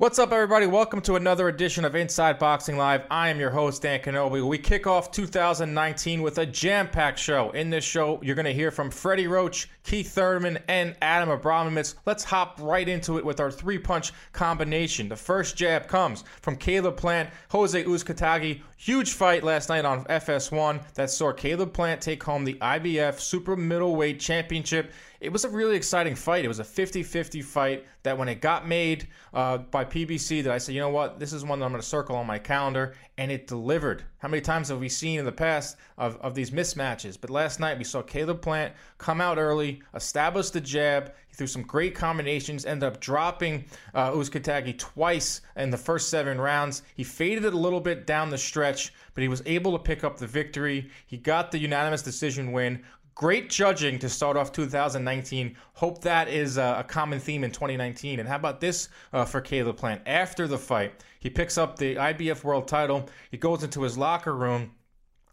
What's up, everybody? Welcome to another edition of Inside Boxing Live. I am your host, Dan Canobbio. We kick off 2019 with a jam packed show. In this show, you're going to hear from Freddie Roach, Keith Thurman, and Adam Abramowitz. Let's hop right into it with our three punch combination. The first jab comes from Caleb Plant, Jose Uzcategui. Huge fight last night on FS1 that saw Caleb Plant take home the IBF Super Middleweight Championship it was a really exciting fight. It was a 50-50 fight that when it got made uh, by PBC, that I said, you know what, this is one that I'm going to circle on my calendar, and it delivered. How many times have we seen in the past of, of these mismatches? But last night we saw Caleb Plant come out early, establish the jab. Threw some great combinations, ended up dropping uh, Uzcategui twice in the first seven rounds. He faded it a little bit down the stretch, but he was able to pick up the victory. He got the unanimous decision win. Great judging to start off 2019. Hope that is a common theme in 2019. And how about this uh, for Caleb Plant? After the fight, he picks up the IBF World title. He goes into his locker room.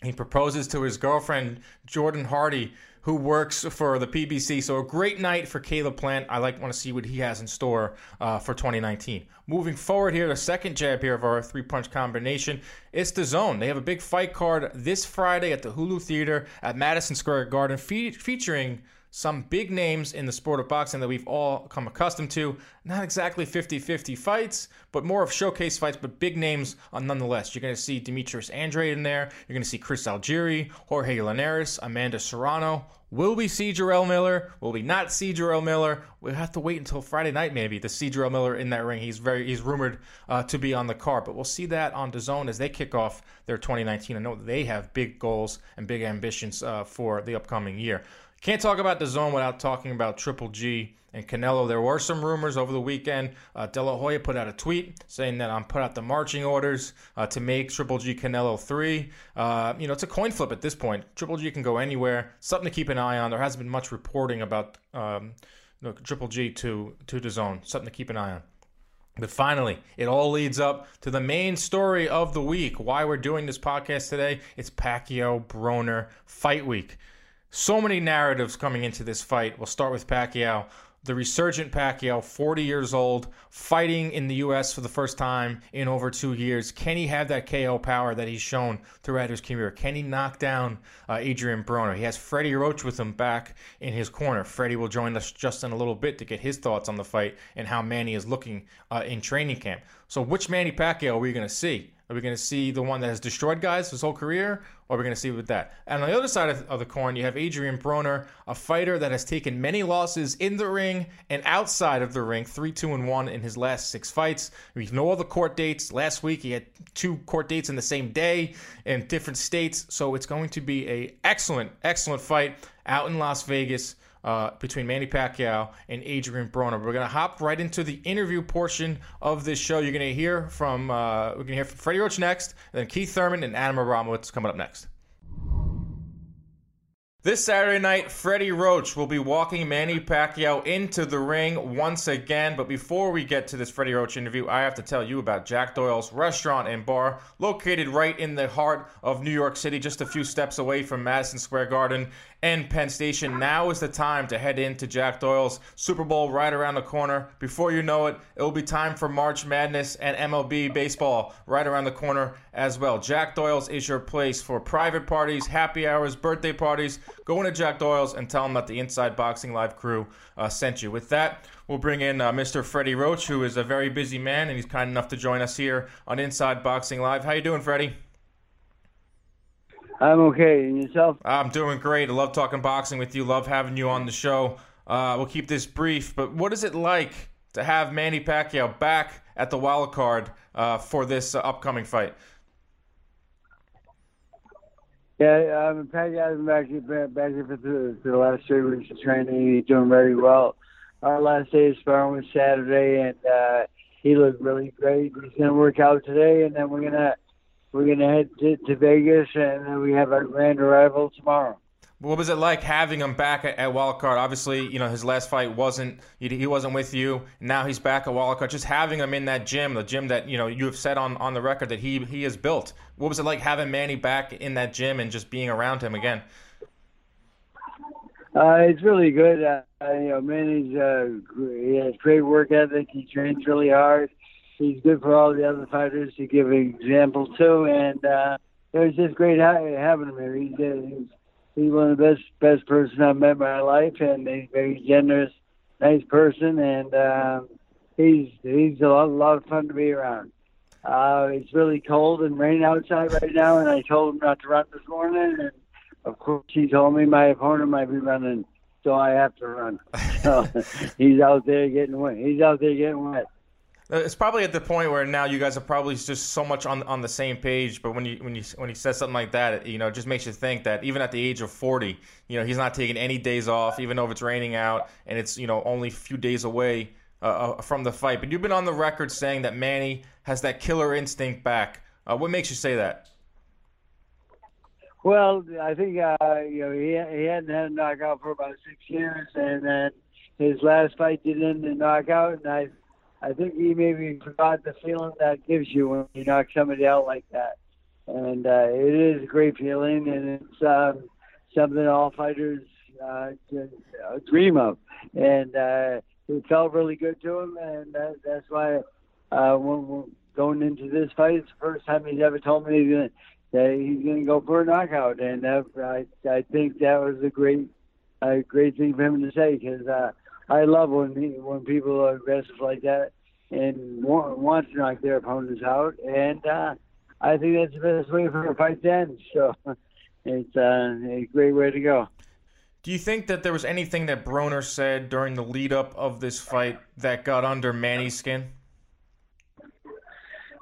He proposes to his girlfriend, Jordan Hardy, who works for the PBC. So a great night for Caleb Plant. I like want to see what he has in store uh, for 2019. Moving forward here, the second jab here of our three punch combination, it's the DAZN. They have a big fight card this Friday at the Hulu Theater at Madison Square Garden, fe- featuring some big names in the sport of boxing that we've all come accustomed to. Not exactly 50 50 fights, but more of showcase fights, but big names uh, nonetheless. You're going to see Demetrius Andrade in there. You're going to see Chris Algieri, Jorge Linares, Amanda Serrano. Will we see Jarrell Miller? Will we not see Jarrell Miller? We'll have to wait until Friday night maybe to see Jarrell Miller in that ring. He's very he's rumored uh, to be on the card, but we'll see that on DAZN as they kick off their 2019. I know they have big goals and big ambitions uh, for the upcoming year. Can't talk about the DAZN without talking about Triple G and Canelo. There were some rumors over the weekend. Uh, De La Hoya put out a tweet saying that I'm put out the marching orders uh, to make Triple G Canelo three. Uh, you know, it's a coin flip at this point. Triple G can go anywhere. Something to keep an eye on. There hasn't been much reporting about um, Triple G to to DAZN. Something to keep an eye on. But finally, it all leads up to the main story of the week. Why we're doing this podcast today? It's Pacquiao Broner Fight Week. So many narratives coming into this fight. We'll start with Pacquiao. The resurgent Pacquiao, 40 years old, fighting in the U.S. for the first time in over two years. Can he have that KO power that he's shown throughout his career? Can he knock down uh, Adrian Broner? He has Freddie Roach with him back in his corner. Freddie will join us just in a little bit to get his thoughts on the fight and how Manny is looking uh, in training camp. So, which Manny Pacquiao are we going to see? Are we going to see the one that has destroyed guys his whole career, or are we going to see with that? And on the other side of, the coin, you have Adrian Broner, a fighter that has taken many losses in the ring and outside of the ring, three, two, and one in his last six fights. We know all the court dates. Last week he had two court dates in the same day in different states, so it's going to be a excellent, excellent fight out in Las Vegas uh, between Manny Pacquiao and Adrian Broner. We're gonna hop right into the interview portion of this show. You're gonna hear from uh, we're gonna hear from Freddie Roach next, then Keith Thurman and Adam Abramowitz coming up next. This Saturday night, Freddie Roach will be walking Manny Pacquiao into the ring once again. But before we get to this Freddie Roach interview, I have to tell you about Jack Doyle's restaurant and bar, located right in the heart of New York City, just a few steps away from Madison Square Garden and Penn Station. Now is the time to head into Jack Doyle's Super Bowl right around the corner. Before you know it, it will be time for March Madness and MLB baseball right around the corner as well. Jack Doyle's is your place for private parties, happy hours, birthday parties. Go into Jack Doyle's and tell them that the Inside Boxing Live crew uh, sent you. With that, we'll bring in uh, Mr. Freddie Roach, who is a very busy man, and he's kind enough to join us here on Inside Boxing Live. How you doing, Freddie? I'm okay. And yourself? I'm doing great. I love talking boxing with you. Love having you on the show. Uh, we'll keep this brief, but what is it like to have Manny Pacquiao back at the wild card uh, for this uh, upcoming fight? Yeah, um, Pacquiao's been back, back here for the, for the last three weeks of training. He's doing very well. our last day of sparring was Saturday, and uh, he looked really great. He's going to work out today, and then we're gonna we're gonna head to, to Vegas, and then we have our grand arrival tomorrow. What was it like having him back at, at Wildcard? Obviously, you know his last fight wasn't he, he wasn't with you. Now he's back at Wildcard. Just having him in that gym, the gym that you know you have said on, on the record that he he has built. What was it like having Manny back in that gym and just being around him again? Uh, it's really good. Uh, you know, Manny's uh, he has great work ethic. He trains really hard. He's good for all the other fighters to give an example to, and uh, it was just great having him here. He's, uh, he's he's one of the best best person I've met in my life, and he's very generous, nice person, and um, he's he's a lot, a lot of fun to be around. Uh, it's really cold and rain outside right now, and I told him not to run this morning, and of course he told me my opponent might be running, so I have to run. So he's out there getting wet. He's out there getting wet. Uh, it's probably at the point where now you guys are probably just so much on on the same page. But when you when you when he says something like that, it, you know, it just makes you think that even at the age of forty, you know, he's not taking any days off, even though if it's raining out and it's you know only a few days away uh, uh, from the fight. But you've been on the record saying that Manny has that killer instinct back. Uh, what makes you say that? Well, I think uh, you know he he hadn't had a knockout for about six years, and then his last fight did end in knockout, and I I think he maybe forgot the feeling that gives you when you knock somebody out like that. And uh, it is a great feeling, and it's um, something all fighters uh, uh, dream of. And uh, it felt really good to him, and that, that's why uh, when we're going into this fight, it's the first time he's ever told me he's gonna, that he's going to go for a knockout. And uh, I, I think that was a great, a great thing for him to say because uh, I love when he, when people are aggressive like that and want, want to knock their opponents out. And uh, I think that's the best way for a fight to end. So it's uh, a great way to go. Do you think that there was anything that Broner said during the lead up of this fight that got under Manny's skin?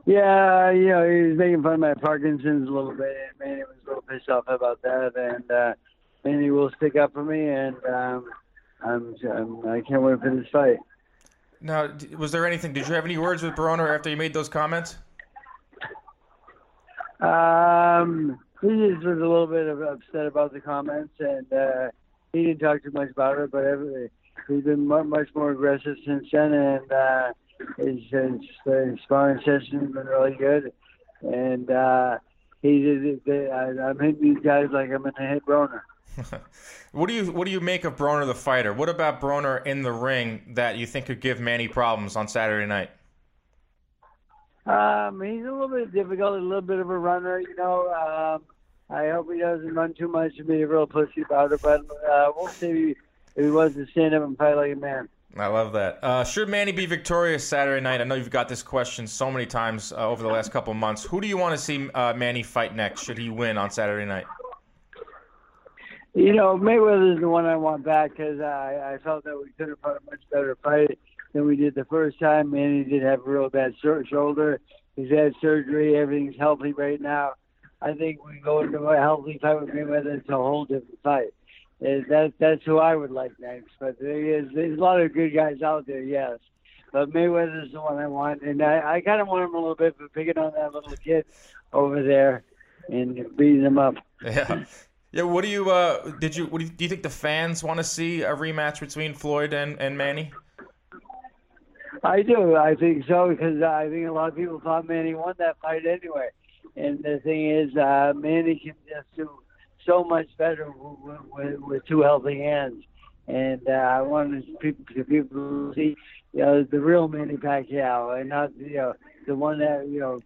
Yeah, you know, he was making fun of my Parkinson's a little bit. Manny was a little pissed off about that, and uh, Manny will stick up for me, and um, I'm, I'm I can't wait for this fight. Now, was there anything? Did you have any words with Broner after you made those comments? Um, he just was a little bit upset about the comments, and uh, he didn't talk too much about it. But every, he's been much more aggressive since then, and uh, his, his, his sparring session has been really good. And uh, he did. They, I, I'm hitting these guys like I'm gonna hit Broner. what do you what do you make of Broner the fighter? What about Broner in the ring that you think could give Manny problems on Saturday night? Um, he's a little bit difficult, a little bit of a runner, you know. Um, I hope he doesn't run too much and be a real pussy about it, but uh, we'll see if he wants to stand up and fight like a man. I love that. Uh, should Manny be victorious Saturday night? I know you've got this question so many times uh, over the last couple months. Who do you want to see uh, Manny fight next? Should he win on Saturday night? You know, Mayweather is the one I want back because I, I felt that we could have put a much better fight than we did the first time. And he did have a real bad shoulder. He's had surgery. Everything's healthy right now. I think we go into a healthy fight with Mayweather. It's a whole different fight. That that's who I would like next. But there is there's a lot of good guys out there, yes. But Mayweather's the one I want, and I, I kind of want him a little bit for picking on that little kid over there and beating him up. Yeah. Yeah, what do you uh did you what do you, do you think the fans want to see a rematch between Floyd and, and Manny? I do. I think so because I think a lot of people thought Manny won that fight anyway. And the thing is, uh, Manny can just do so much better with, with, with two healthy hands. And uh, I wanted people to people see, you know, the real Manny Pacquiao, and not you know the one that you know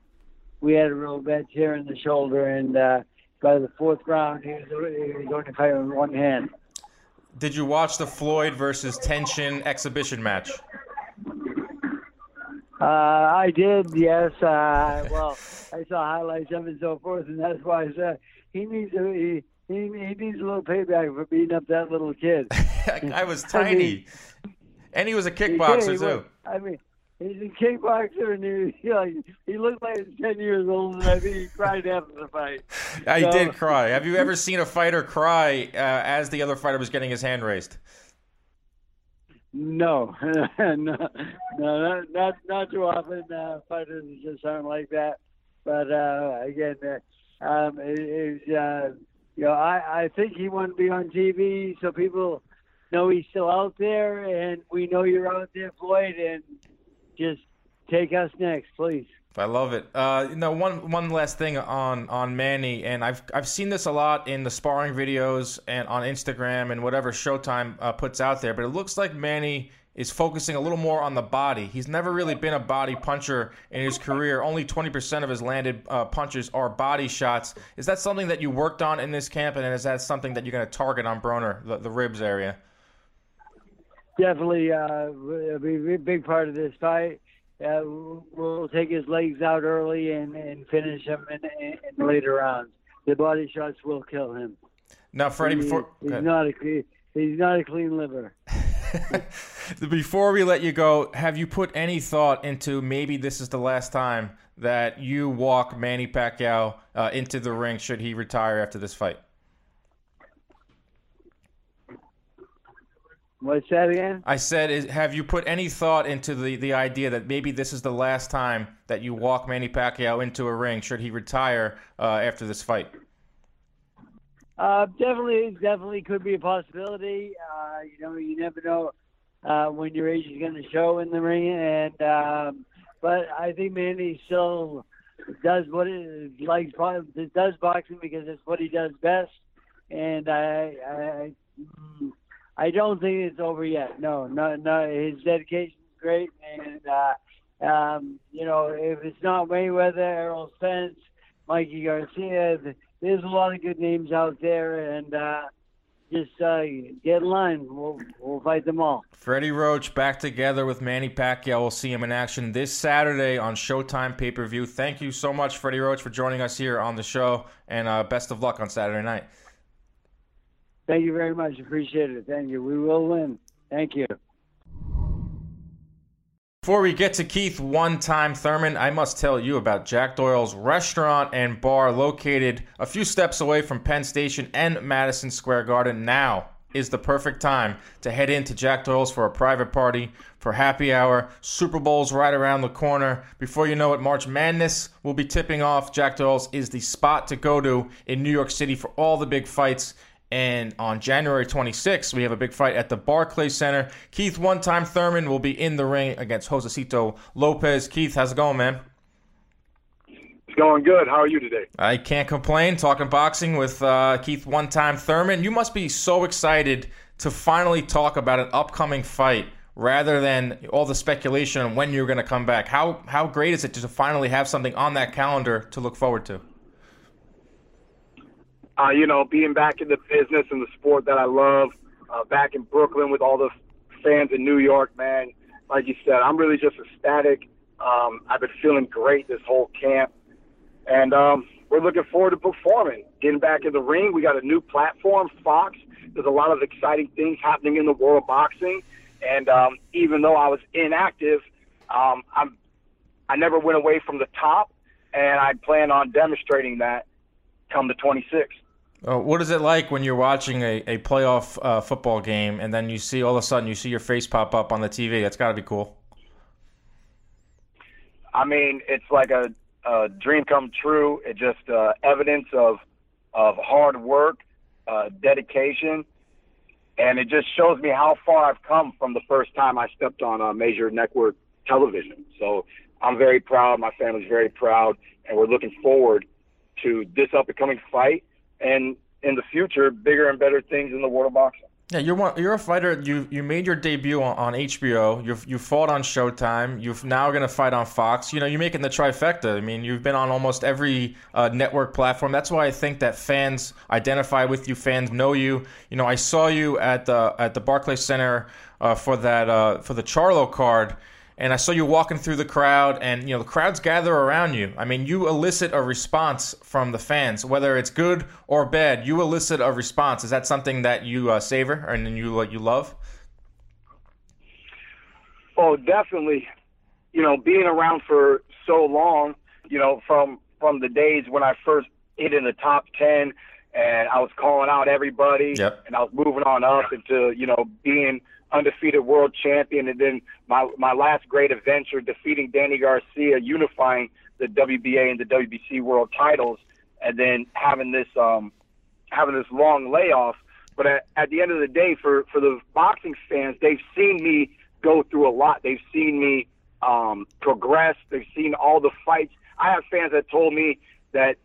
we had a real bad tear in the shoulder, and uh, by the fourth round he was, he was going to fight with one hand. Did you watch the Floyd versus Tenshin exhibition match? Uh, I did, yes. Uh, well, I saw highlights of it and so forth, and that's why I said he needs a he, he, he needs a little payback for beating up that little kid. I was tiny, I mean, and he was a kickboxer he too. I mean, he's a kickboxer, and he, he like he looked like he's ten years old, and I think he cried after the fight. I so, did cry. Have you ever seen a fighter cry uh, as the other fighter was getting his hand raised? No, no, no, not not, not too often. Uh, fighters just aren't like that. But uh, again, uh, um, it, it, uh, you know, I I think he wanted to be on TV so people know he's still out there, and we know you're out there, Floyd, and just take us next, please. I love it. Uh, you know, one one last thing on on Manny, and I've I've seen this a lot in the sparring videos and on Instagram and whatever Showtime uh, puts out there. But it looks like Manny is focusing a little more on the body. He's never really been a body puncher in his career. Only 20% of his landed uh, punches are body shots. Is that something that you worked on in this camp, and is that something that you're going to target on Broner, the, the ribs area? Definitely, uh, be a big part of this fight uh, we'll take his legs out early and, and finish him in, in, in later rounds. The body shots will kill him. Now, Freddie, he, before he's not a he's not a clean liver. before we let you go, have you put any thought into maybe this is the last time that you walk Manny Pacquiao uh, into the ring should he retire after this fight? What's that again? I said, is, have you put any thought into the, the idea that maybe this is the last time that you walk Manny Pacquiao into a ring should he retire uh, after this fight? Uh, definitely, definitely could be a possibility. Uh, you know, you never know uh, when your age is going to show in the ring, and um, but I think Manny still does what it likes. Does boxing because it's what he does best, and I, I I don't think it's over yet. No, no, no. His dedication is great, and uh, um, you know, if it's not Mayweather, Errol Spence, Mikey Garcia, there's a lot of good names out there, and uh, just uh, get in line. We'll we'll fight them all. Freddie Roach back together with Manny Pacquiao. We'll see him in action this Saturday on Showtime pay per view. Thank you so much, Freddie Roach, for joining us here on the show, and uh, best of luck on Saturday night. Thank you very much. Appreciate it. Thank you. We will win. Thank you. Before we get to Keith One Time Thurman, I must tell you about Jack Doyle's restaurant and bar located a few steps away from Penn Station and Madison Square Garden. Now is the perfect time to head into Jack Doyle's for a private party, for happy hour. Super Bowl's right around the corner. Before you know it, March Madness will be tipping off. Jack Doyle's is the spot to go to in New York City for all the big fights and on January 26th, we have a big fight at the Barclays Center. Keith One Time Thurman will be in the ring against Josesito Lopez. Keith, how's it going, man? It's going good. How are you today? I can't complain. Talking boxing with uh, Keith One Time Thurman. You must be so excited to finally talk about an upcoming fight rather than all the speculation on when you're going to come back. How how great is it to finally have something on that calendar to look forward to? Uh, you know, being back in the business and the sport that I love, uh, back in Brooklyn with all the fans in New York, man. Like you said, I'm really just ecstatic. Um, I've been feeling great this whole camp, and um, we're looking forward to performing, getting back in the ring. We got a new platform, Fox. There's a lot of exciting things happening in the world of boxing, and um, even though I was inactive, um, I'm I never went away from the top, and I plan on demonstrating that come the 26th. Uh, what is it like when you're watching a, a playoff uh, football game and then you see all of a sudden you see your face pop up on the TV? That's got to be cool. I mean, it's like a, a dream come true. It's just uh, evidence of of hard work, uh, dedication, and it just shows me how far I've come from the first time I stepped on a major network television. So I'm very proud. My family's very proud, and we're looking forward to this up and coming fight and in the future, bigger and better things in the world of boxing. Yeah, you're one, you're a fighter. You you made your debut on, on HBO. You you fought on Showtime. You're now going to fight on Fox. You know, you're making the trifecta. I mean, you've been on almost every uh, network platform. That's why I think that fans identify with you. Fans know you. You know, I saw you at the at the Barclays Center uh, for that uh, for the Charlo card and I saw you walking through the crowd, and you know the crowds gather around you. I mean, you elicit a response from the fans, whether it's good or bad. You elicit a response. Is that something that you uh, savor and you uh, you love? Oh, definitely. You know, being around for so long, you know, from from the days when I first hit in the top ten, and I was calling out everybody, yep. and I was moving on up into you know being undefeated world champion, and then my my last great adventure, defeating Danny Garcia, unifying the WBA and the WBC world titles, and then having this um, having this long layoff. But at, at the end of the day, for for the boxing fans, they've seen me go through a lot. They've seen me um, progress. They've seen all the fights. I have fans that told me that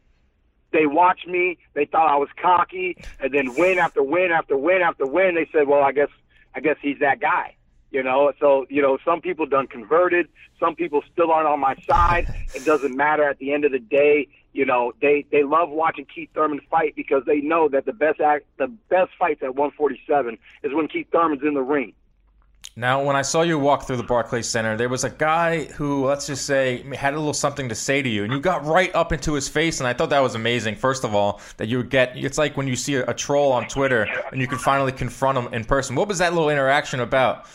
they watched me, they thought I was cocky, and then win after win after win after win, they said, "Well, I guess I guess he's that guy." You know, so you know, some people done converted, some people still aren't on my side. It doesn't matter. At the end of the day, you know, they they love watching Keith Thurman fight because they know that the best act, the best fights at 147 is when Keith Thurman's in the ring. Now, when I saw you walk through the Barclays Center, there was a guy who, let's just say, had a little something to say to you, and you got right up into his face, and I thought that was amazing. First of all, that you would get, it's like when you see a, a troll on Twitter and you can finally confront him in person. What was that little interaction about?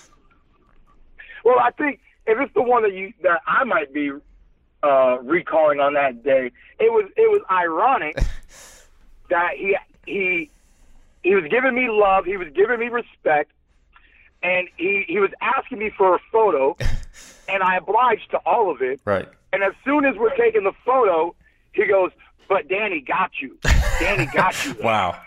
Well, I think if it's the one that you that I might be uh, recalling on that day, it was it was ironic that he he he was giving me love, he was giving me respect and he he was asking me for a photo, and I obliged to all of it. Right. And as soon as we're taking the photo, he goes, "But Danny got you. Danny got you." wow.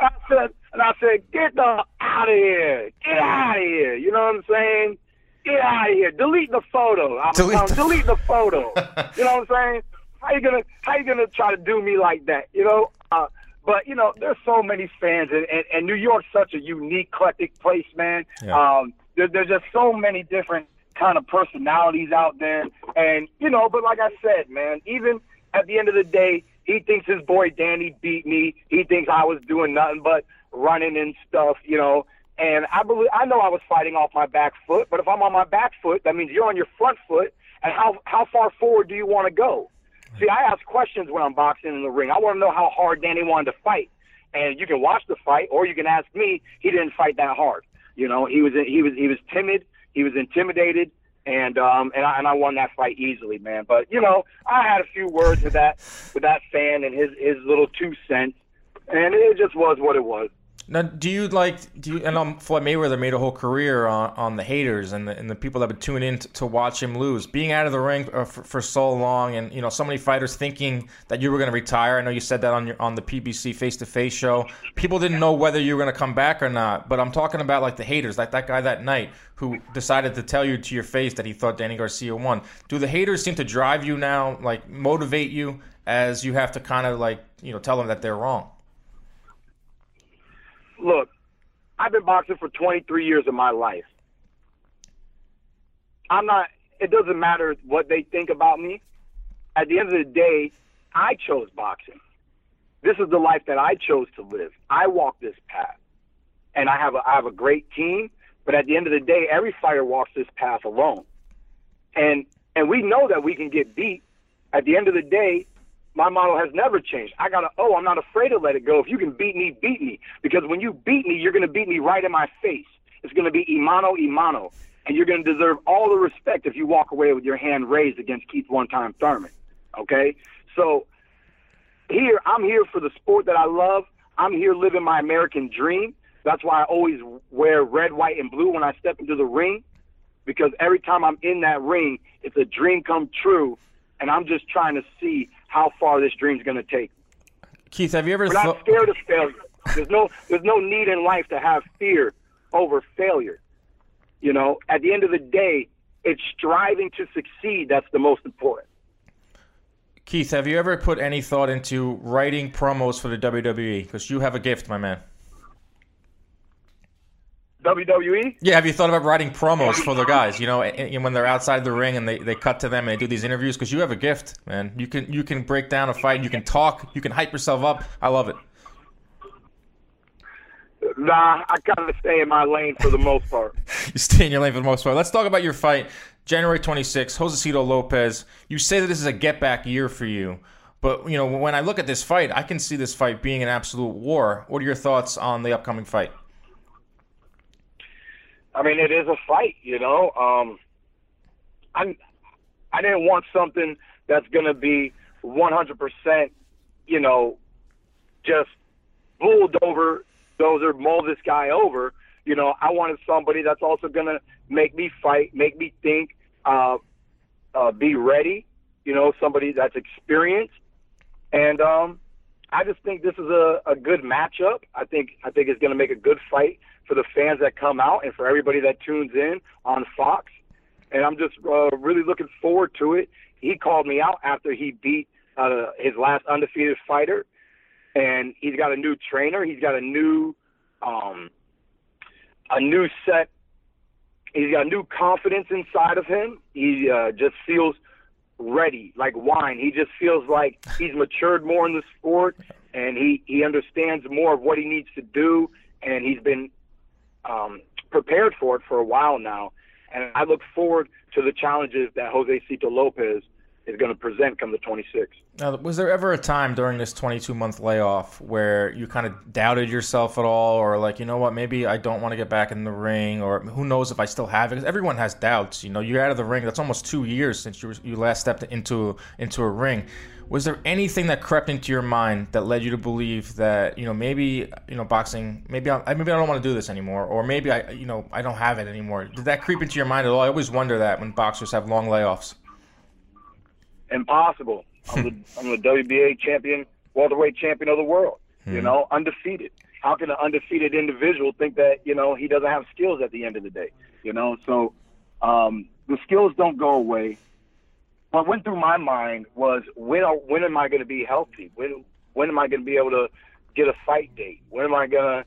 I said, and I said, "Get the out of here! Get out of here!" You know what I'm saying? Get out of here! Delete the photo. I'm delete, the, delete the photo. you know what I'm saying? How you gonna How you gonna try to do me like that? You know? Uh, but you know, there's so many fans, and, and, and New York's such a unique, eclectic place, man. Yeah. Um, there, there's just so many different kind of personalities out there, and you know. But like I said, man, even at the end of the day, he thinks his boy Danny beat me. He thinks I was doing nothing but running and stuff, you know. And I believe I know I was fighting off my back foot, but if I'm on my back foot, that means you're on your front foot. And how how far forward do you want to go? See, I ask questions when I'm boxing in the ring. I want to know how hard Danny wanted to fight, and you can watch the fight, or you can ask me. He didn't fight that hard. You know, he was he was he was timid. He was intimidated, and um and I and I won that fight easily, man. But you know, I had a few words with that with that fan and his his little two cents, and it just was what it was. Now, do you like? Do you? And um, Floyd Mayweather made a whole career on, on the haters and the, and the people that would tune in to, to watch him lose. Being out of the ring uh, for, for, so long, and you know, so many fighters thinking that you were going to retire. I know you said that on your on the PBC face to face show. People didn't know whether you were going to come back or not. But I'm talking about like the haters, like that guy that night who decided to tell you to your face that he thought Danny Garcia won. Do the haters seem to drive you now, like motivate you, as you have to kind of like you know tell them that they're wrong? Look, I've been boxing for 23 years of my life. I'm not, it doesn't matter what they think about me. At the end of the day, I chose boxing. This is the life that I chose to live. I walk this path. And I have a, I have a great team, but at the end of the day, every fighter walks this path alone. And, and we know that we can get beat. At the end of the day, my model has never changed. I got to, oh, I'm not afraid to let it go. If you can beat me, beat me. Because when you beat me, you're to beat me right in my face. It's to be imano, imano. And you're to deserve all the respect if you walk away with your hand raised against Keith one time Thurman. Okay? So here, I'm here for the sport that I love. I'm here living my American dream. That's why I always wear red, white, and blue when I step into the ring. Because every time I'm in that ring, it's a dream come true. And I'm just trying to see how far this dream's going to take. Keith, have you ever? We're not scared of failure. There's no there's no need in life to have fear over failure. You know, at the end of the day, it's striving to succeed that's the most important. Keith, have you ever put any thought into writing promos for the WWE? Because you have a gift, my man. WWE? Yeah, have you thought about writing promos for the guys? You know, when they're outside the ring and they, they cut to them and they do these interviews because you have a gift, man. You can you can break down a fight, you can talk, you can hype yourself up. I love it. Nah, I kind of stay in my lane for the most part. you stay in your lane for the most part. Let's talk about your fight, January 26th, Josesito Lopez. You say that this is a get back year for you. But you know, when I look at this fight, I can see this fight being an absolute war. What are your thoughts on the upcoming fight? I mean, it is a fight, you know. Um, I'm, I didn't want something that's going to be 100%, you know, just bulldozer, those are mull this guy over. You know, I wanted somebody that's also gonna make me fight, make me think, uh, uh, be ready. You know, somebody that's experienced, and um, I just think this is a, a good matchup. I think I think it's going to make a good fight for the fans that come out and for everybody that tunes in on Fox. And I'm just uh, really looking forward to it. He called me out after he beat uh, his last undefeated fighter, and he's got a new trainer. He's got a new um, a new set. He's got new confidence inside of him. He uh, just feels ready, like wine. He just feels like he's matured more in the sport, and he he understands more of what he needs to do, and he's been um, prepared for it for a while now. And I look forward to the challenges that Josesito Lopez is going to present come the 26th. Now, was there ever a time during this 22 month layoff where you kind of doubted yourself at all, or like, you know what, maybe I don't want to get back in the ring, or who knows if I still have it? Because everyone has doubts. You know, you're out of the ring. That's almost two years since you you last stepped into into a ring. Was there anything that crept into your mind that led you to believe that you know maybe you know boxing maybe I maybe I don't want to do this anymore, or maybe I you know I don't have it anymore? Did that creep into your mind at all? I always wonder that when boxers have long layoffs. Impossible. I'm the I'm the WBA champion, welterweight champion of the world. Hmm. You know, undefeated. How can an undefeated individual think that you know he doesn't have skills at the end of the day? You know, so um, the skills don't go away. What went through my mind was when are, when am I going to be healthy? When when am I going to be able to get a fight date? When am I gonna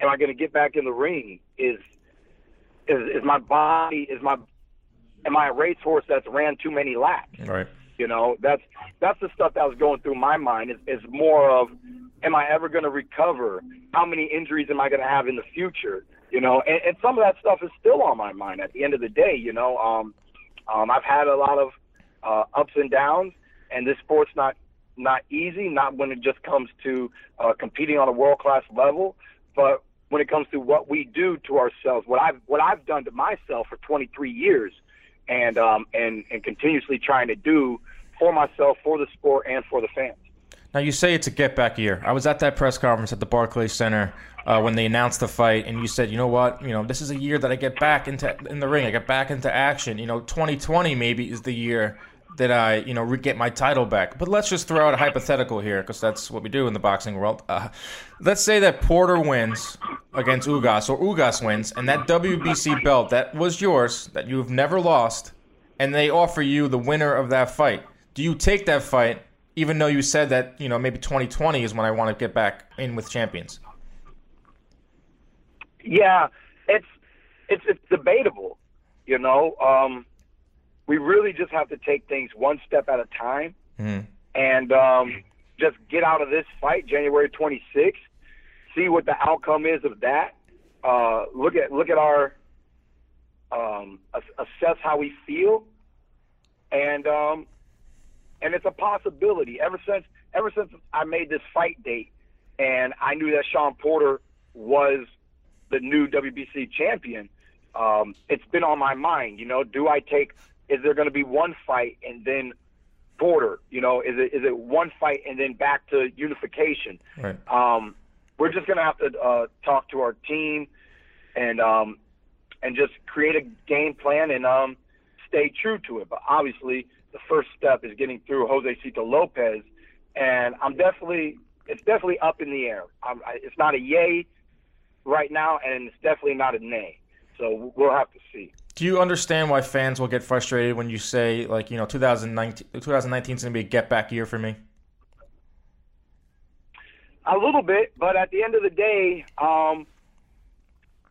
am I going to get back in the ring? Is is is my body is my am I a racehorse that's ran too many laps? Right. You know, that's that's the stuff that was going through my mind. Is, is more of, am I ever going to recover? How many injuries am I going to have in the future? You know, and, and some of that stuff is still on my mind. At the end of the day, you know, um, um, I've had a lot of uh, ups and downs, and this sport's not not easy. Not when it just comes to uh, competing on a world class level, but when it comes to what we do to ourselves, what I've what I've done to myself for 23 years and um, and and continuously trying to do for myself, for the sport, and for the fans. Now you say it's a get back year. I was at that press conference at the Barclays Center uh, when they announced the fight, and you said, you know what, you know, this is a year that I get back into in the ring. I get back into action. You know, 2020 maybe is the year that I, you know, get my title back. But let's just throw out a hypothetical here, because that's what we do in the boxing world. Uh, let's say that Porter wins against Ugas, or Ugas wins, and that WBC belt that was yours, that you've never lost, and they offer you the winner of that fight. Do you take that fight, even though you said that, you know, maybe 2020 is when I want to get back in with champions? Yeah, it's it's it's debatable, you know. Um, we really just have to take things one step at a time mm-hmm. and um, just get out of this fight January 26th, see what the outcome is of that. Uh, look at look at our um, assess how we feel, and um, and it's a possibility. Ever since ever since I made this fight date, and I knew that Shawn Porter was the new WBC champion, um, it's been on my mind. You know, do I take is there going to be one fight and then Porter? You know, is it is it one fight and then back to unification? Right. Um, we're just going to have to uh, talk to our team and um, and just create a game plan and um, stay true to it. But obviously, the first step is getting through Josesito Lopez, and I'm definitely it's definitely up in the air. I'm, I, it's not a yay right now, and it's definitely not a nay. So we'll have to see. Do you understand why fans will get frustrated when you say like you know 2019 2019 is going to be a get back year for me? A little bit, but at the end of the day, um,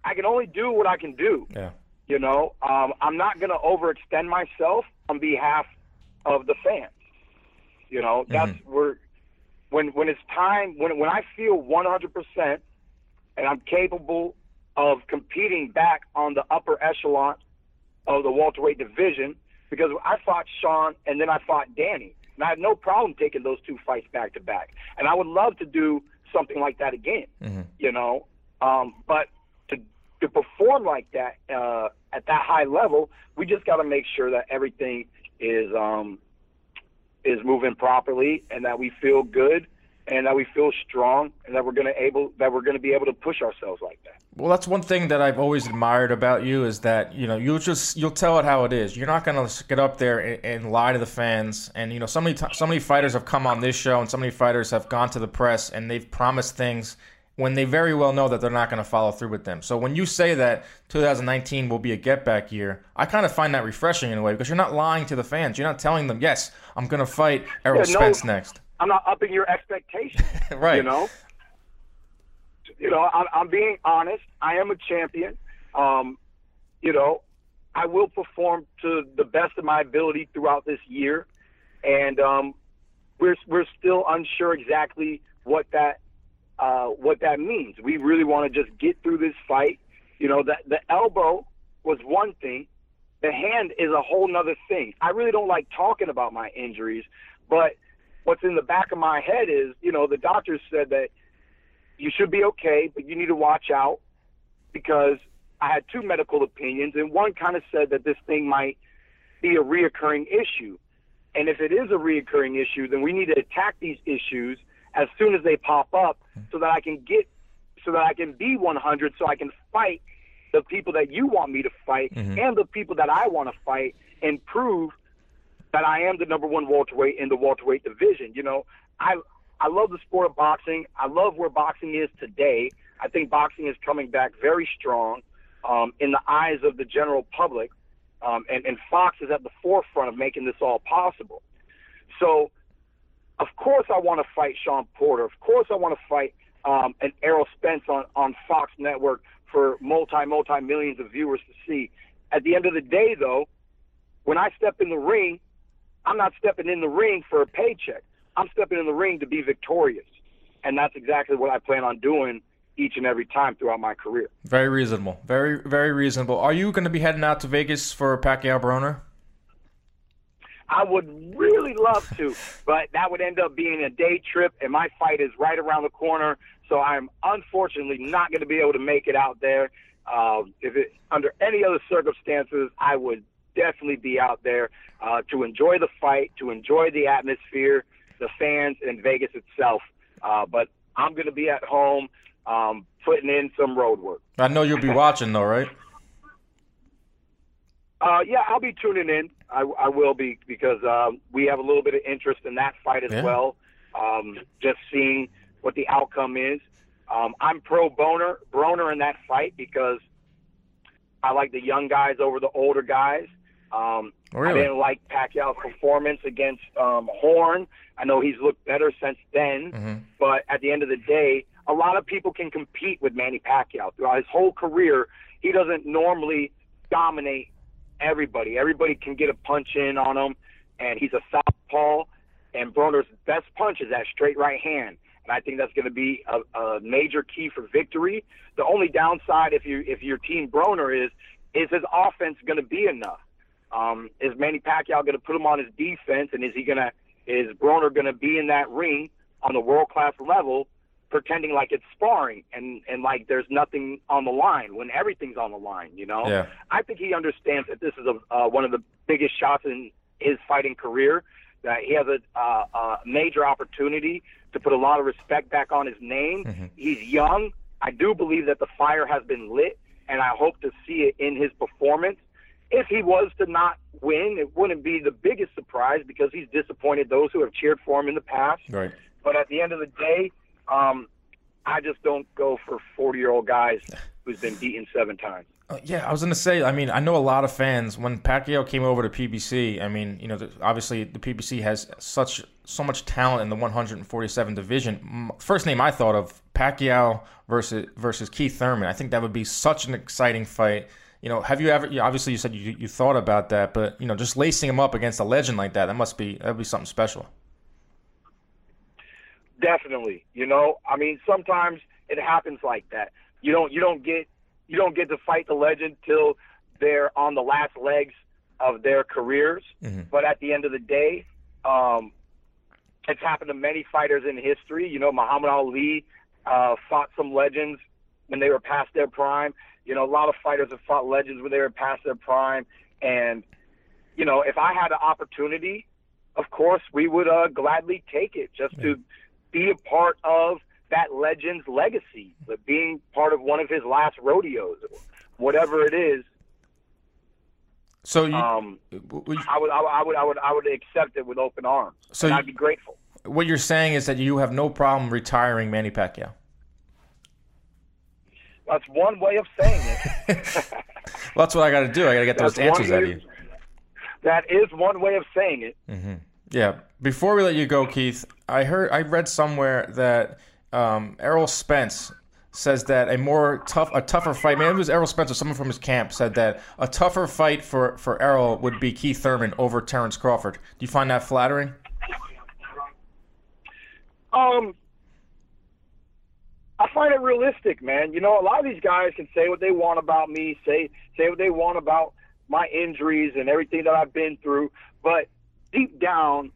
I can only do what I can do. Yeah. You know, um, I'm not going to overextend myself on behalf of the fans. You know, that's mm-hmm. where when when it's time when when I feel 100% and I'm capable of competing back on the upper echelon of the welterweight division because I fought Shawn and then I fought Danny. And I had no problem taking those two fights back to back. And I would love to do something like that again, mm-hmm. you know. Um, but to to perform like that uh, at that high level, we just got to make sure that everything is um, is moving properly and that we feel good and that we feel strong and that we're going to able that we're going to be able to push ourselves like that. Well, that's one thing that I've always admired about you is that you know you'll just you'll tell it how it is. You're not going to get up there and, and, lie to the fans. And you know, so many t- so many fighters have come on this show, and so many fighters have gone to the press and they've promised things when they very well know that they're not going to follow through with them. So when you say that 2019 will be a get back year, I kind of find that refreshing in a way because you're not lying to the fans. You're not telling them, yes, I'm going to fight Errol yeah, Spence no, next. I'm not upping your expectations. right. You know. You know, I'm, I'm being honest. I am a champion. Um, you know, I will perform to the best of my ability throughout this year, and um, we're we're still unsure exactly what that uh, what that means. We really want to just get through this fight. You know, that the elbow was one thing. The hand is a whole nother thing. I really don't like talking about my injuries, but what's in the back of my head is, you know, the doctors said that you should be okay, but you need to watch out because I had two medical opinions, and one kind of said that this thing might be a reoccurring issue. And if it is a reoccurring issue, then we need to attack these issues as soon as they pop up so that I can get so that I can be 100 so I can fight the people that you want me to fight mm-hmm. and the people that I want to fight and prove that I am the number one welterweight in the welterweight division. You know, I I love the sport of boxing. I love where boxing is today. I think boxing is coming back very strong um, in the eyes of the general public, um, and, and Fox is at the forefront of making this all possible. So of course, I want to fight Shawn Porter. Of course, I want to fight um, an Errol Spence on, on Fox Network for multi, multi millions of viewers to see. At the end of the day, though, when I step in the ring, I'm not stepping in the ring for a paycheck. I'm stepping in the ring to be victorious. And that's exactly what I plan on doing each and every time throughout my career. Very reasonable. Very, very reasonable. Are you going to be heading out to Vegas for Pacquiao Broner? I would really love to, but that would end up being a day trip, and my fight is right around the corner. So I'm unfortunately not going to be able to make it out there. Uh, if it under any other circumstances, I would definitely be out there uh, to enjoy the fight, to enjoy the atmosphere, the fans, and Vegas itself. Uh, but I'm going to be at home um, putting in some road work. I know you'll be watching, though, right? Uh, yeah, I'll be tuning in. I, I will be because um, we have a little bit of interest in that fight as yeah. well. Um, just seeing what the outcome is. Um, I'm pro Boner Broner in that fight because I like the young guys over the older guys. Um, really? I didn't like Pacquiao's performance against um, Horn. I know he's looked better since then, mm-hmm. but at the end of the day, a lot of people can compete with Manny Pacquiao throughout his whole career. He doesn't normally dominate everybody. Everybody can get a punch in on him, and he's a southpaw. And Broner's best punch is that straight right hand, and I think that's going to be a, a major key for victory. The only downside if you if your team Broner is is his offense going to be enough? Um, is Manny Pacquiao going to put him on his defense, and is he going to is Broner going to be in that ring on the world class level pretending like it's sparring and and like there's nothing on the line when everything's on the line. You know, yeah. I think he understands that this is a uh, one of the biggest shots in his fighting career. That he has a, uh, a major opportunity to put a lot of respect back on his name. Mm-hmm. He's young. I do believe that the fire has been lit, and I hope to see it in his performance. If he was to not win, it wouldn't be the biggest surprise because he's disappointed those who have cheered for him in the past. Right. But at the end of the day, um, I just don't go for 40 year old guys who's been beaten seven times. Uh, yeah, I was going to say. I mean, I know a lot of fans when Pacquiao came over to PBC. I mean, you know, the, obviously the PBC has such so much talent in the 147 division. First name I thought of Pacquiao versus versus Keith Thurman. I think that would be such an exciting fight. You know, have you ever? You obviously, you said you, you thought about that, but you know, just lacing him up against a legend like that, that must be that would be something special. Definitely. You know, I mean, sometimes it happens like that. You don't you don't get you don't get to fight the legend till they're on the last legs of their careers. Mm-hmm. But at the end of the day, um, it's happened to many fighters in history. You know, Muhammad Ali uh, fought some legends when they were past their prime. You know, a lot of fighters have fought legends when they were past their prime. And, you know, if I had an opportunity, of course, we would uh, gladly take it just to be a part of that legend's legacy, but being part of one of his last rodeos, whatever it is. So you, um, I would, I would, I would, I would, I would accept it with open arms. So you, I'd be grateful. What you're saying is that you have no problem retiring Manny Pacquiao. That's one way of saying it. well, that's what I got to do. I got to get those answers out of you. That is one way of saying it. Mm-hmm. Yeah. Before we let you go, Keith, I heard, I read somewhere that um, Errol Spence says that a more tough, a tougher fight. Maybe it was Errol Spence or someone from his camp said that a tougher fight for for Errol would be Keith Thurman over Terrence Crawford. Do you find that flattering? Um, I find it realistic, man. You know, a lot of these guys can say what they want about me, say say what they want about my injuries and everything that I've been through, but deep down,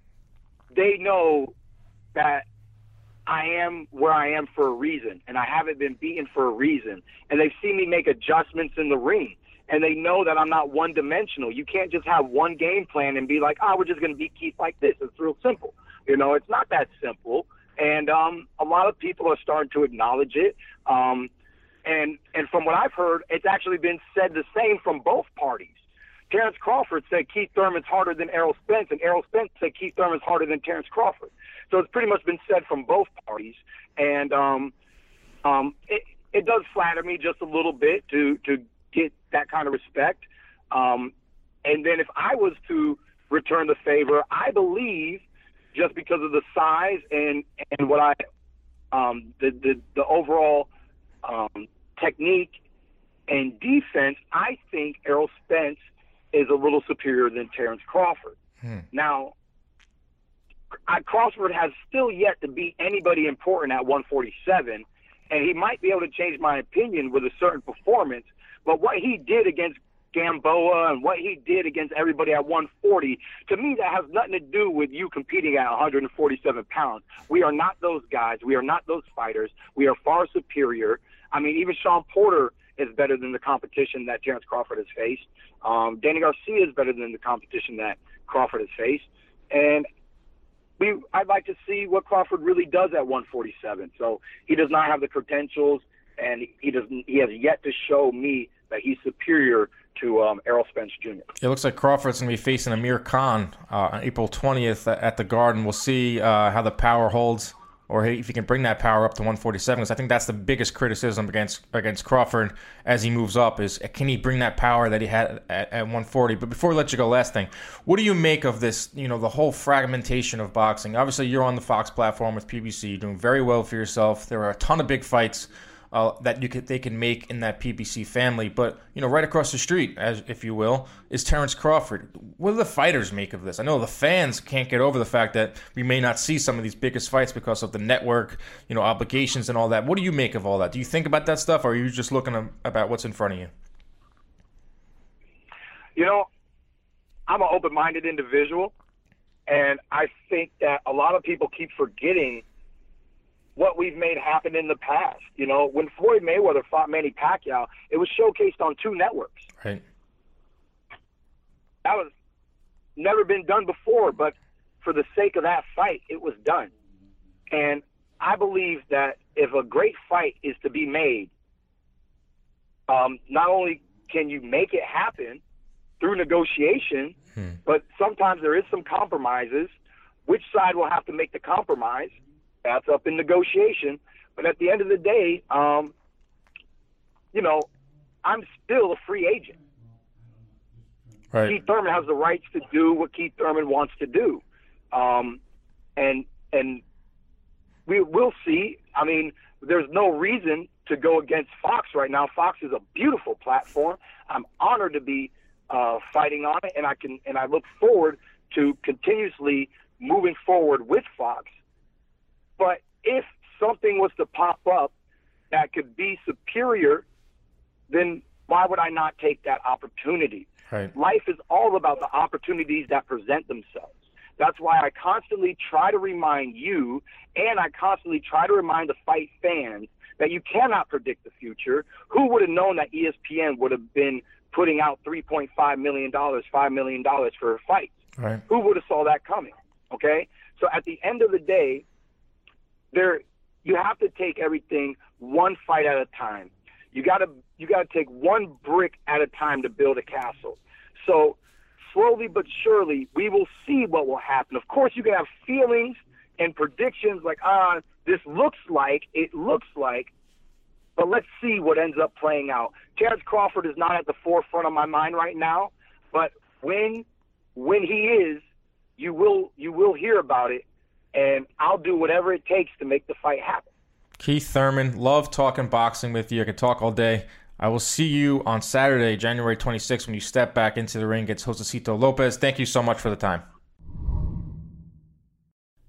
they know that I am where I am for a reason, and I haven't been beaten for a reason. And they've seen me make adjustments in the ring, and they know that I'm not one dimensional. You can't just have one game plan and be like, oh, we're just going to beat Keith like this. It's real simple. You know, it's not that simple. And um, a lot of people are starting to acknowledge it. Um, and and from what I've heard, it's actually been said the same from both parties. Terrence Crawford said Keith Thurman's harder than Errol Spence, and Errol Spence said Keith Thurman's harder than Terrence Crawford. So it's pretty much been said from both parties, and um, um, it, it does flatter me just a little bit to to get that kind of respect. Um, and then if I was to return the favor, I believe just because of the size and and what I um, the, the the overall um, technique and defense, I think Errol Spence is a little superior than Terrence Crawford. Hmm. Now, I, Crawford has still yet to beat anybody important at 147, and he might be able to change my opinion with a certain performance. But what he did against Gamboa and what he did against everybody at 140, to me, that has nothing to do with you competing at 147 pounds. We are not those guys. We are not those fighters. We are far superior. I mean, even Shawn Porter is better than the competition that Terrence Crawford has faced. Um, Danny Garcia is better than the competition that Crawford has faced. And we, I'd like to see what Crawford really does at 147. So he does not have the credentials, and he doesn't. He has yet to show me that he's superior to um, Errol Spence Jr. It looks like Crawford's going to be facing Amir Khan uh, on April 20th at the Garden. We'll see uh, how the power holds or if he can bring that power up to 147 because I think that's the biggest criticism against against Crawford as he moves up is can he bring that power that he had at, at 140 but before we let you go last thing what do you make of this you know the whole fragmentation of boxing obviously you're on the Fox platform with PBC you're doing very well for yourself there are a ton of big fights uh, that you could they can make in that PBC family. But you know, right across the street, as if you will, is Terrence Crawford. What do the fighters make of this? I know the fans can't get over the fact that we may not see some of these biggest fights because of the network, you know, obligations and all that. What do you make of all that? Do you think about that stuff, or are you just looking about what's in front of you? You know, I'm an open-minded individual, and I think that a lot of people keep forgetting what we've made happen in the past. You know, when Floyd Mayweather fought Manny Pacquiao, it was showcased on two networks. Right. That was never been done before, but for the sake of that fight, it was done. And I believe that if a great fight is to be made, um, not only can you make it happen through negotiation, hmm. but sometimes there is some compromises. Which side will have to make the compromise? That's up in negotiation. But at the end of the day, um, you know, I'm still a free agent. Right. Keith Thurman has the rights to do what Keith Thurman wants to do, um, and and we will see. I mean, there's no reason to go against Fox right now. Fox is a beautiful platform. I'm honored to be uh, fighting on it, and I can and I look forward to continuously moving forward with Fox. But if something was to pop up that could be superior, then why would I not take that opportunity? Right. Life is all about the opportunities that present themselves. That's why I constantly try to remind you and I constantly try to remind the fight fans that you cannot predict the future. Who would have known that ESPN would have been putting out $3.5 million, $5 million for fights? Right. Who would have saw that coming? Okay? So at the end of the day, there you have to take everything one fight at a time. You gotta you gotta take one brick at a time to build a castle. So slowly but surely we will see what will happen. Of course you can have feelings and predictions like, ah, this looks like, it looks like, but let's see what ends up playing out. Terrence Crawford is not at the forefront of my mind right now, but when when he is, you will you will hear about it, and I'll do whatever it takes to make the fight happen. Keith Thurman, love talking boxing with you. I could talk all day. I will see you on Saturday, January 26th, when you step back into the ring against Josesito Lopez. Thank you so much for the time.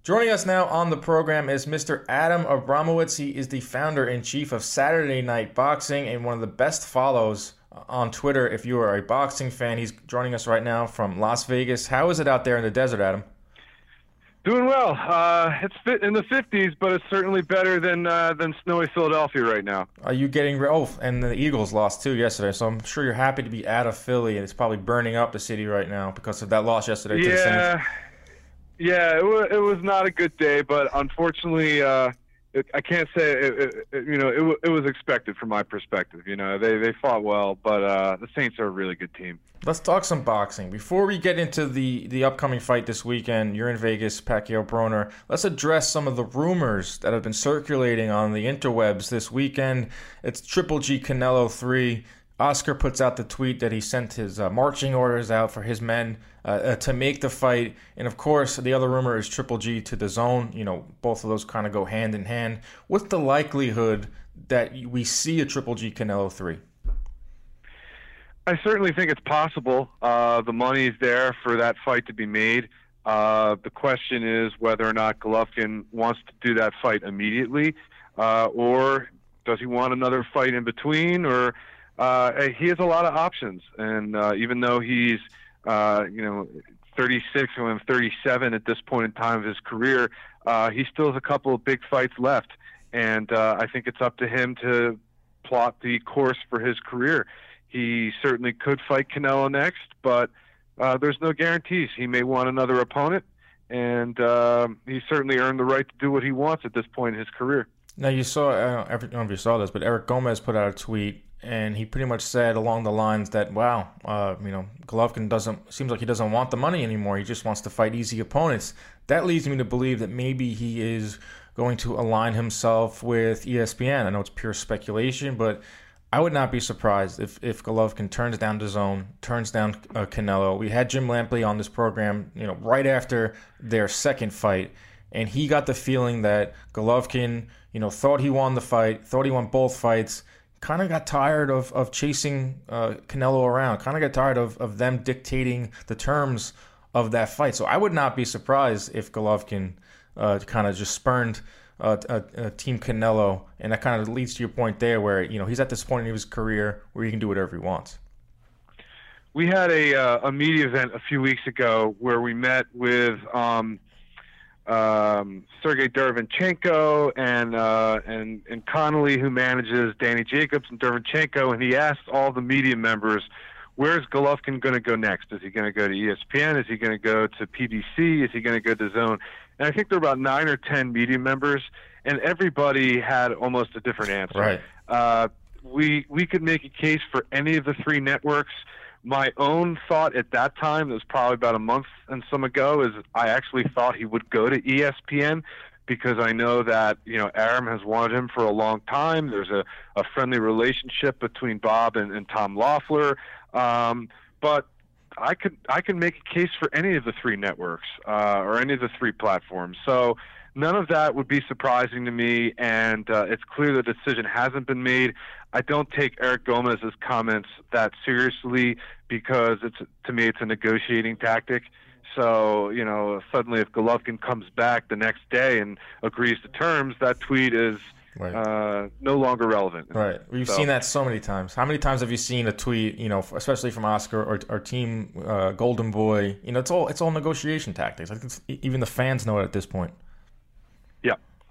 Joining us now on the program is Mr. Adam Abramowitz. He is the founder and chief of Saturday Night Boxing and one of the best follows on Twitter if you are a boxing fan. He's joining us right now from Las Vegas. How is it out there in the desert, Adam? Doing well. Uh, it's in the 50s, but it's certainly better than uh, than snowy Philadelphia right now. Are you getting? Oh, and the Eagles lost too yesterday, so I'm sure you're happy to be out of Philly, and it's probably burning up the city right now because of that loss yesterday. Yeah, yeah, it was, it was not a good day, but unfortunately, uh, I can't say it, it, you know it, it was expected from my perspective. You know, they they fought well, but uh, the Saints are a really good team. Let's talk some boxing before we get into the the upcoming fight this weekend. You're in Vegas, Pacquiao Broner. Let's address some of the rumors that have been circulating on the interwebs this weekend. It's Triple G Canelo three. Oscar puts out the tweet that he sent his uh, marching orders out for his men uh, uh, to make the fight. And of course, the other rumor is Triple G to DAZN. You know, both of those kind of go hand in hand. What's the likelihood that we see a Triple G Canelo 3? I certainly think it's possible. Uh, the money is there for that fight to be made. Uh, the question is whether or not Golovkin wants to do that fight immediately, uh, or does he want another fight in between, or uh, he has a lot of options, and uh, even though he's uh, you know 36 and 37 at this point in time of his career, uh, he still has a couple of big fights left, and uh, I think it's up to him to plot the course for his career. He certainly could fight Canelo next, but uh, there's no guarantees. He may want another opponent, and uh, he certainly earned the right to do what he wants at this point in his career. Now you saw, I don't know if you saw this, but Eric Gomez put out a tweet and he pretty much said along the lines that, "Wow, uh, you know, Golovkin doesn't seems like he doesn't want the money anymore. He just wants to fight easy opponents." That leads me to believe that maybe he is going to align himself with ESPN. I know it's pure speculation, but I would not be surprised if if Golovkin turns down DAZN, turns down uh, Canelo. We had Jim Lampley on this program, you know, right after their second fight, and he got the feeling that Golovkin, you know, thought he won the fight, thought he won both fights kind of got tired of, of chasing uh, Canelo around, kind of got tired of, of them dictating the terms of that fight. So I would not be surprised if Golovkin uh, kind of just spurned uh, Team Canelo, and that kind of leads to your point there, where you know he's at this point in his career where he can do whatever he wants. We had a uh, a media event a few weeks ago where we met with um, um, Sergey Derevyanchenko and uh, and and Connolly, who manages Danny Jacobs and Derevyanchenko, and he asked all the media members, "Where's Golovkin going to go next? Is he going to go to ESPN? Is he going to go to PBC? Is he going to go to DAZN?" And I think there were about nine or ten media members, and everybody had almost a different answer. Right. Uh, we we could make a case for any of the three networks my own thought at that time, it was probably about a month and some ago, is I actually thought he would go to ESPN because I know that you know Arum has wanted him for a long time. There's a, a friendly relationship between Bob and, and Tom Loeffler, um, but I could I could make a case for any of the three networks uh, or any of the three platforms. So none of that would be surprising to me, and uh, it's clear the decision hasn't been made. I don't take Eric Gomez's comments that seriously because it's to me it's a negotiating tactic. So you know, suddenly if Golovkin comes back the next day and agrees to terms, that tweet is right. uh, no longer relevant. Right. We've so. seen that so many times. How many times have you seen a tweet? You know, especially from Oscar or, or Team uh, Golden Boy. You know, it's all it's all negotiation tactics. I think even the fans know it at this point.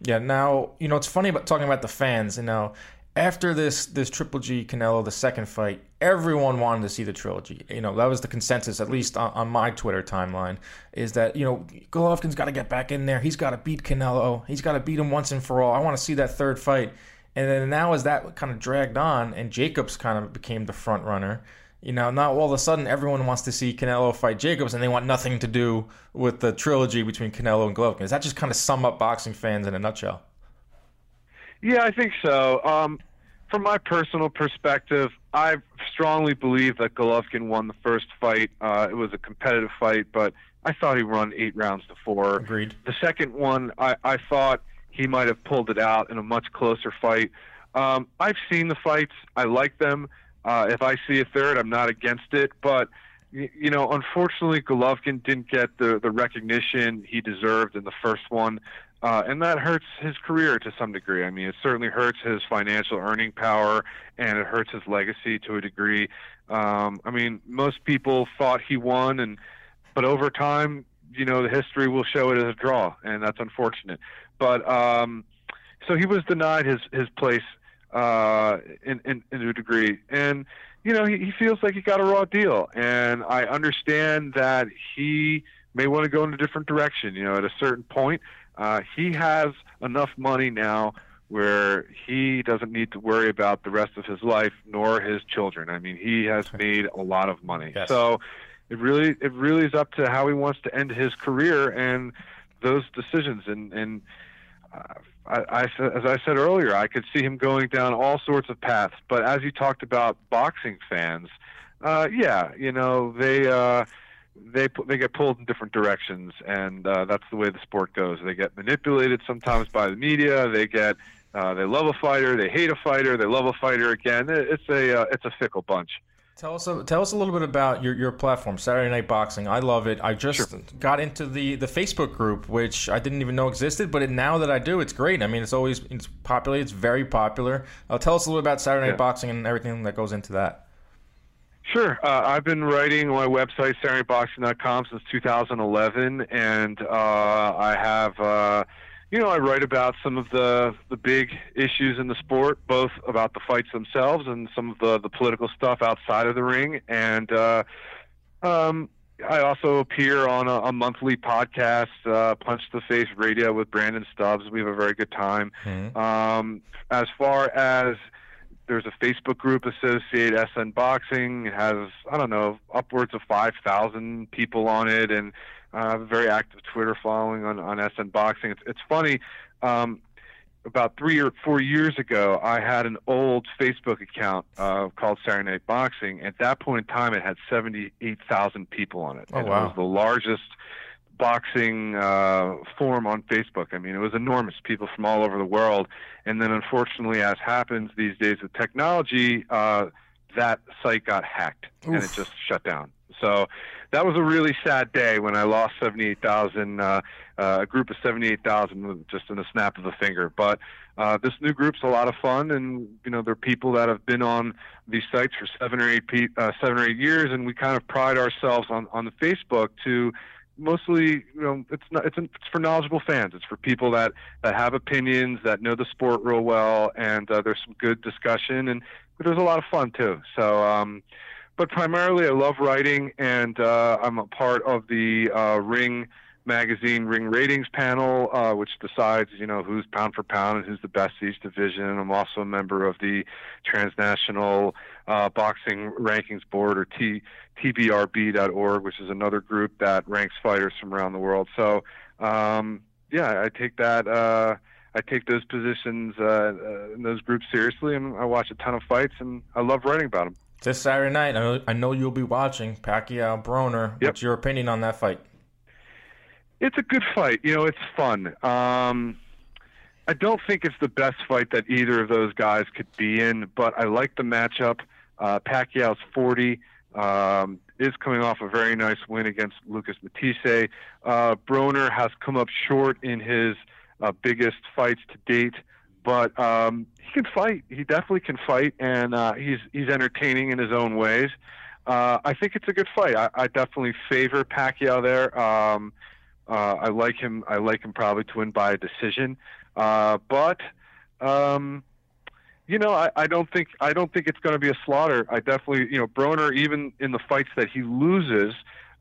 Yeah. Now you know it's funny about talking about the fans. You know, after this this Triple G Canelo the second fight, everyone wanted to see the trilogy. You know, that was the consensus, at least on, on my Twitter timeline, is that, you know, Golovkin's got to get back in there. He's got to beat Canelo. He's got to beat him once and for all. I want to see that third fight. And then now, as that kind of dragged on and Jacobs kind of became the front runner, you know, now all of a sudden everyone wants to see Canelo fight Jacobs and they want nothing to do with the trilogy between Canelo and Golovkin. Does that just kind of sum up boxing fans in a nutshell? Yeah, I think so. Um, from my personal perspective, I strongly believe that Golovkin won the first fight. Uh, it was a competitive fight, but I thought he won eight rounds to four. Agreed. The second one, I, I thought he might have pulled it out in a much closer fight. Um, I've seen the fights. I like them. Uh, if I see a third, I'm not against it. But you know, unfortunately, Golovkin didn't get the the recognition he deserved in the first one, uh, and that hurts his career to some degree. I mean, it certainly hurts his financial earning power, and it hurts his legacy to a degree. Um, I mean, most people thought he won, and but over time, you know, the history will show it as a draw, and that's unfortunate. But um, so he was denied his his place uh, in, in, in a degree. And, you know, he, he feels like he got a raw deal. And I understand that he may want to go in a different direction. You know, at a certain point, uh, he has enough money now where he doesn't need to worry about the rest of his life nor his children. I mean, he has made a lot of money. Yes. So it really it really is up to how he wants to end his career and those decisions and and I, I, as I said earlier, I could see him going down all sorts of paths. But as you talked about boxing fans, uh, yeah, you know they uh, they they get pulled in different directions, and uh, that's the way the sport goes. They get manipulated sometimes by the media. They get uh, they love a fighter, they hate a fighter, they love a fighter again. It's a uh, it's a fickle bunch. Tell us, tell us a little bit about your, your platform, Saturday Night Boxing. I love it. I just Sure. got into the, the Facebook group, which I didn't even know existed, but it, now that I do, it's great. I mean, it's always it's popular. It's very popular. Uh, tell us a little bit about Saturday Night Yeah. Boxing and everything that goes into that. Sure. Uh, I've been writing my website, SaturdayNightBoxing.com, since 2011, and uh, I have, uh, you know, I write about some of the the big issues in the sport, both about the fights themselves and some of the the political stuff outside of the ring, and uh, um, I also appear on a, a monthly podcast, uh, Punch the Face Radio with Brandon Stubbs. We have a very good time. Um, as far as there's a Facebook group associate SN Boxing. It has I don't know upwards of five thousand people on it, and uh, a very active Twitter following on on SN Boxing. It's it's funny. Um, about three or four years ago, I had an old Facebook account uh, called Saturday Night Boxing. At that point in time, it had 78,000 people on it. Oh, and wow. It was the largest boxing uh, forum on Facebook. I mean, it was enormous. People from all over the world. And then, unfortunately, as happens these days with technology, uh, that site got hacked and it just shut down. So that was a really sad day when I lost 78,000, uh, uh, a group of 78,000 just in a snap of a finger. But uh, this new group's a lot of fun, and you know there are people that have been on these sites for seven or eight pe- uh, seven or eight years, and we kind of pride ourselves on on the Facebook to mostly you know it's not it's, it's for knowledgeable fans. It's for people that that have opinions that know the sport real well. And uh, there's some good discussion and there's a lot of fun too. So um but primarily I love writing, and uh, I'm a part of the uh, Ring magazine Ring Ratings panel, uh, which decides you know who's pound for pound and who's the best each division. I'm also a member of the Transnational uh, Boxing Rankings Board, or T- TBRB.org, which is another group that ranks fighters from around the world. So um, yeah, I take that. Uh, I take those positions uh, uh, in those groups seriously, and I watch a ton of fights, and I love writing about them. This Saturday night, I know, I know you'll be watching Pacquiao Broner. Yep. What's your opinion on that fight? It's a good fight. You know, it's fun. Um, I don't think it's the best fight that either of those guys could be in, but I like the matchup. Uh, Pacquiao's 40, um, is coming off a very nice win against Lucas Matthysse. Uh, Broner has come up short in his uh, biggest fights to date, but um, he can fight. He definitely can fight, and uh, he's he's entertaining in his own ways. Uh, I think it's a good fight. I, I definitely favor Pacquiao there. Um, uh, I like him. I like him probably to win by a decision. Uh, but um, you know, I, I don't think I don't think it's going to be a slaughter. I definitely, you know, Broner, even in the fights that he loses,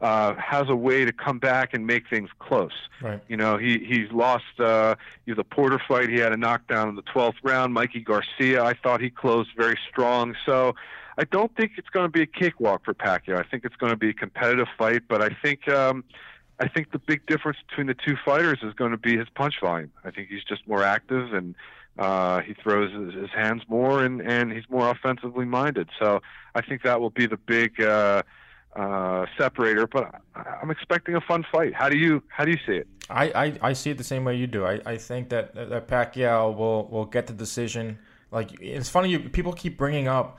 uh, has a way to come back and make things close. Right. You know, he he's lost uh, you know, the Porter fight. He had a knockdown in the 12th round. Mikey Garcia, I thought he closed very strong. So I don't think it's going to be a cakewalk for Pacquiao. I think it's going to be a competitive fight, but I think. Um, I think the big difference between the two fighters is going to be his punch volume. I think he's just more active and uh, he throws his, his hands more and, and he's more offensively minded. So I think that will be the big uh, uh, separator. But I'm expecting a fun fight. How do you how do you see it? I, I, I see it the same way you do. I, I think that that Pacquiao will will get the decision. Like it's funny, you, people keep bringing up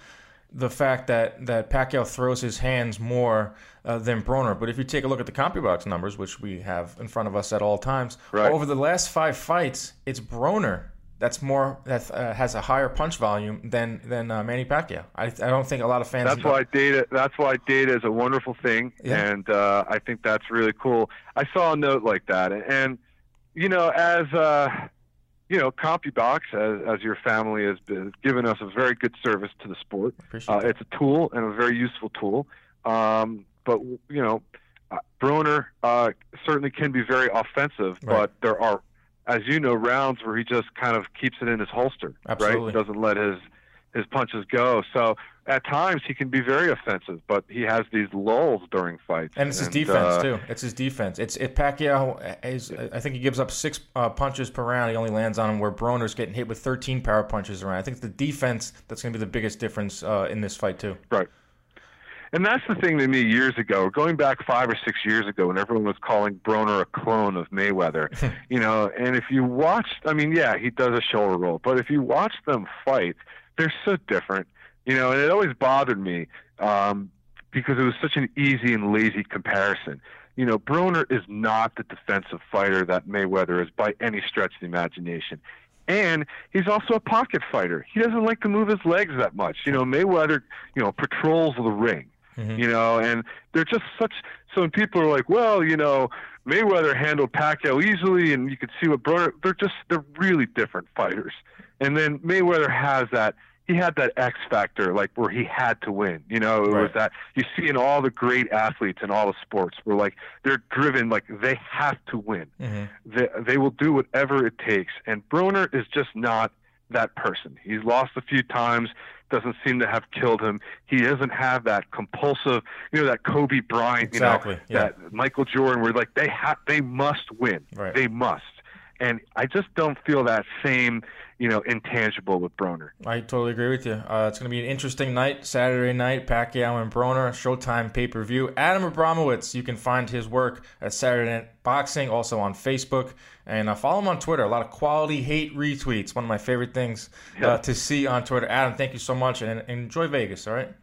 the fact that that Pacquiao throws his hands more uh, than Broner. But if you take a look at the CompuBox numbers, which we have in front of us at all times, right. over the last five fights, it's Broner that's more that uh, has a higher punch volume than than uh, Manny Pacquiao. I, I don't think a lot of fans. That's why data. That's why data is a wonderful thing, yeah. and uh, I think that's really cool. I saw a note like that, and you know, as uh, you know, CompuBox, as, as your family has been given us a very good service to the sport. Uh, it's a tool and a very useful tool. Um, but you know, uh, Broner uh, certainly can be very offensive, right. but there are as you know, rounds where he just kind of keeps it in his holster, Absolutely. right? Doesn't let his his punches go. So at times he can be very offensive, but he has these lulls during fights. And it's his defense uh, too. It's his defense. It's it Pacquiao is I think he gives up six uh, punches per round. He only lands on him where Broner's getting hit with 13 power punches around. I think the defense that's going to be the biggest difference uh, in this fight too. Right. And that's the thing to me years ago, going back five or six years ago when everyone was calling Broner a clone of Mayweather. you know, and if you watched, I mean, yeah, he does a shoulder roll, but if you watch them fight, they're so different. You know, and it always bothered me um, because it was such an easy and lazy comparison. You know, Broner is not the defensive fighter that Mayweather is by any stretch of the imagination. And he's also a pocket fighter. He doesn't like to move his legs that much. You know, Mayweather, you know, patrols the ring. Mm-hmm. You know, and they're just such. So when people are like, well, you know, Mayweather handled Pacquiao easily, and you could see what Broner. They're just they're really different fighters. And then Mayweather has that. He had that X factor, like where he had to win. You know, it right. was that you see in all the great athletes in all the sports, where like they're driven, like they have to win. Mm-hmm. They they will do whatever it takes. And Broner is just not that person. He's lost a few times doesn't seem to have killed him. He doesn't have that compulsive, you know, that Kobe Bryant, exactly. you know, yeah. that Michael Jordan, where like they have, they must win. Right. They must. And I just don't feel that same, you know, intangible with Broner. I totally agree with you. Uh, it's going to be an interesting night, Saturday night, Pacquiao and Broner, Showtime pay per view. Adam Abramowitz, you can find his work at Saturday Night Boxing, also on Facebook. And uh, follow him on Twitter. A lot of quality hate retweets. One of my favorite things uh, to see on Twitter. Adam, thank you so much, and, and enjoy Vegas, all right?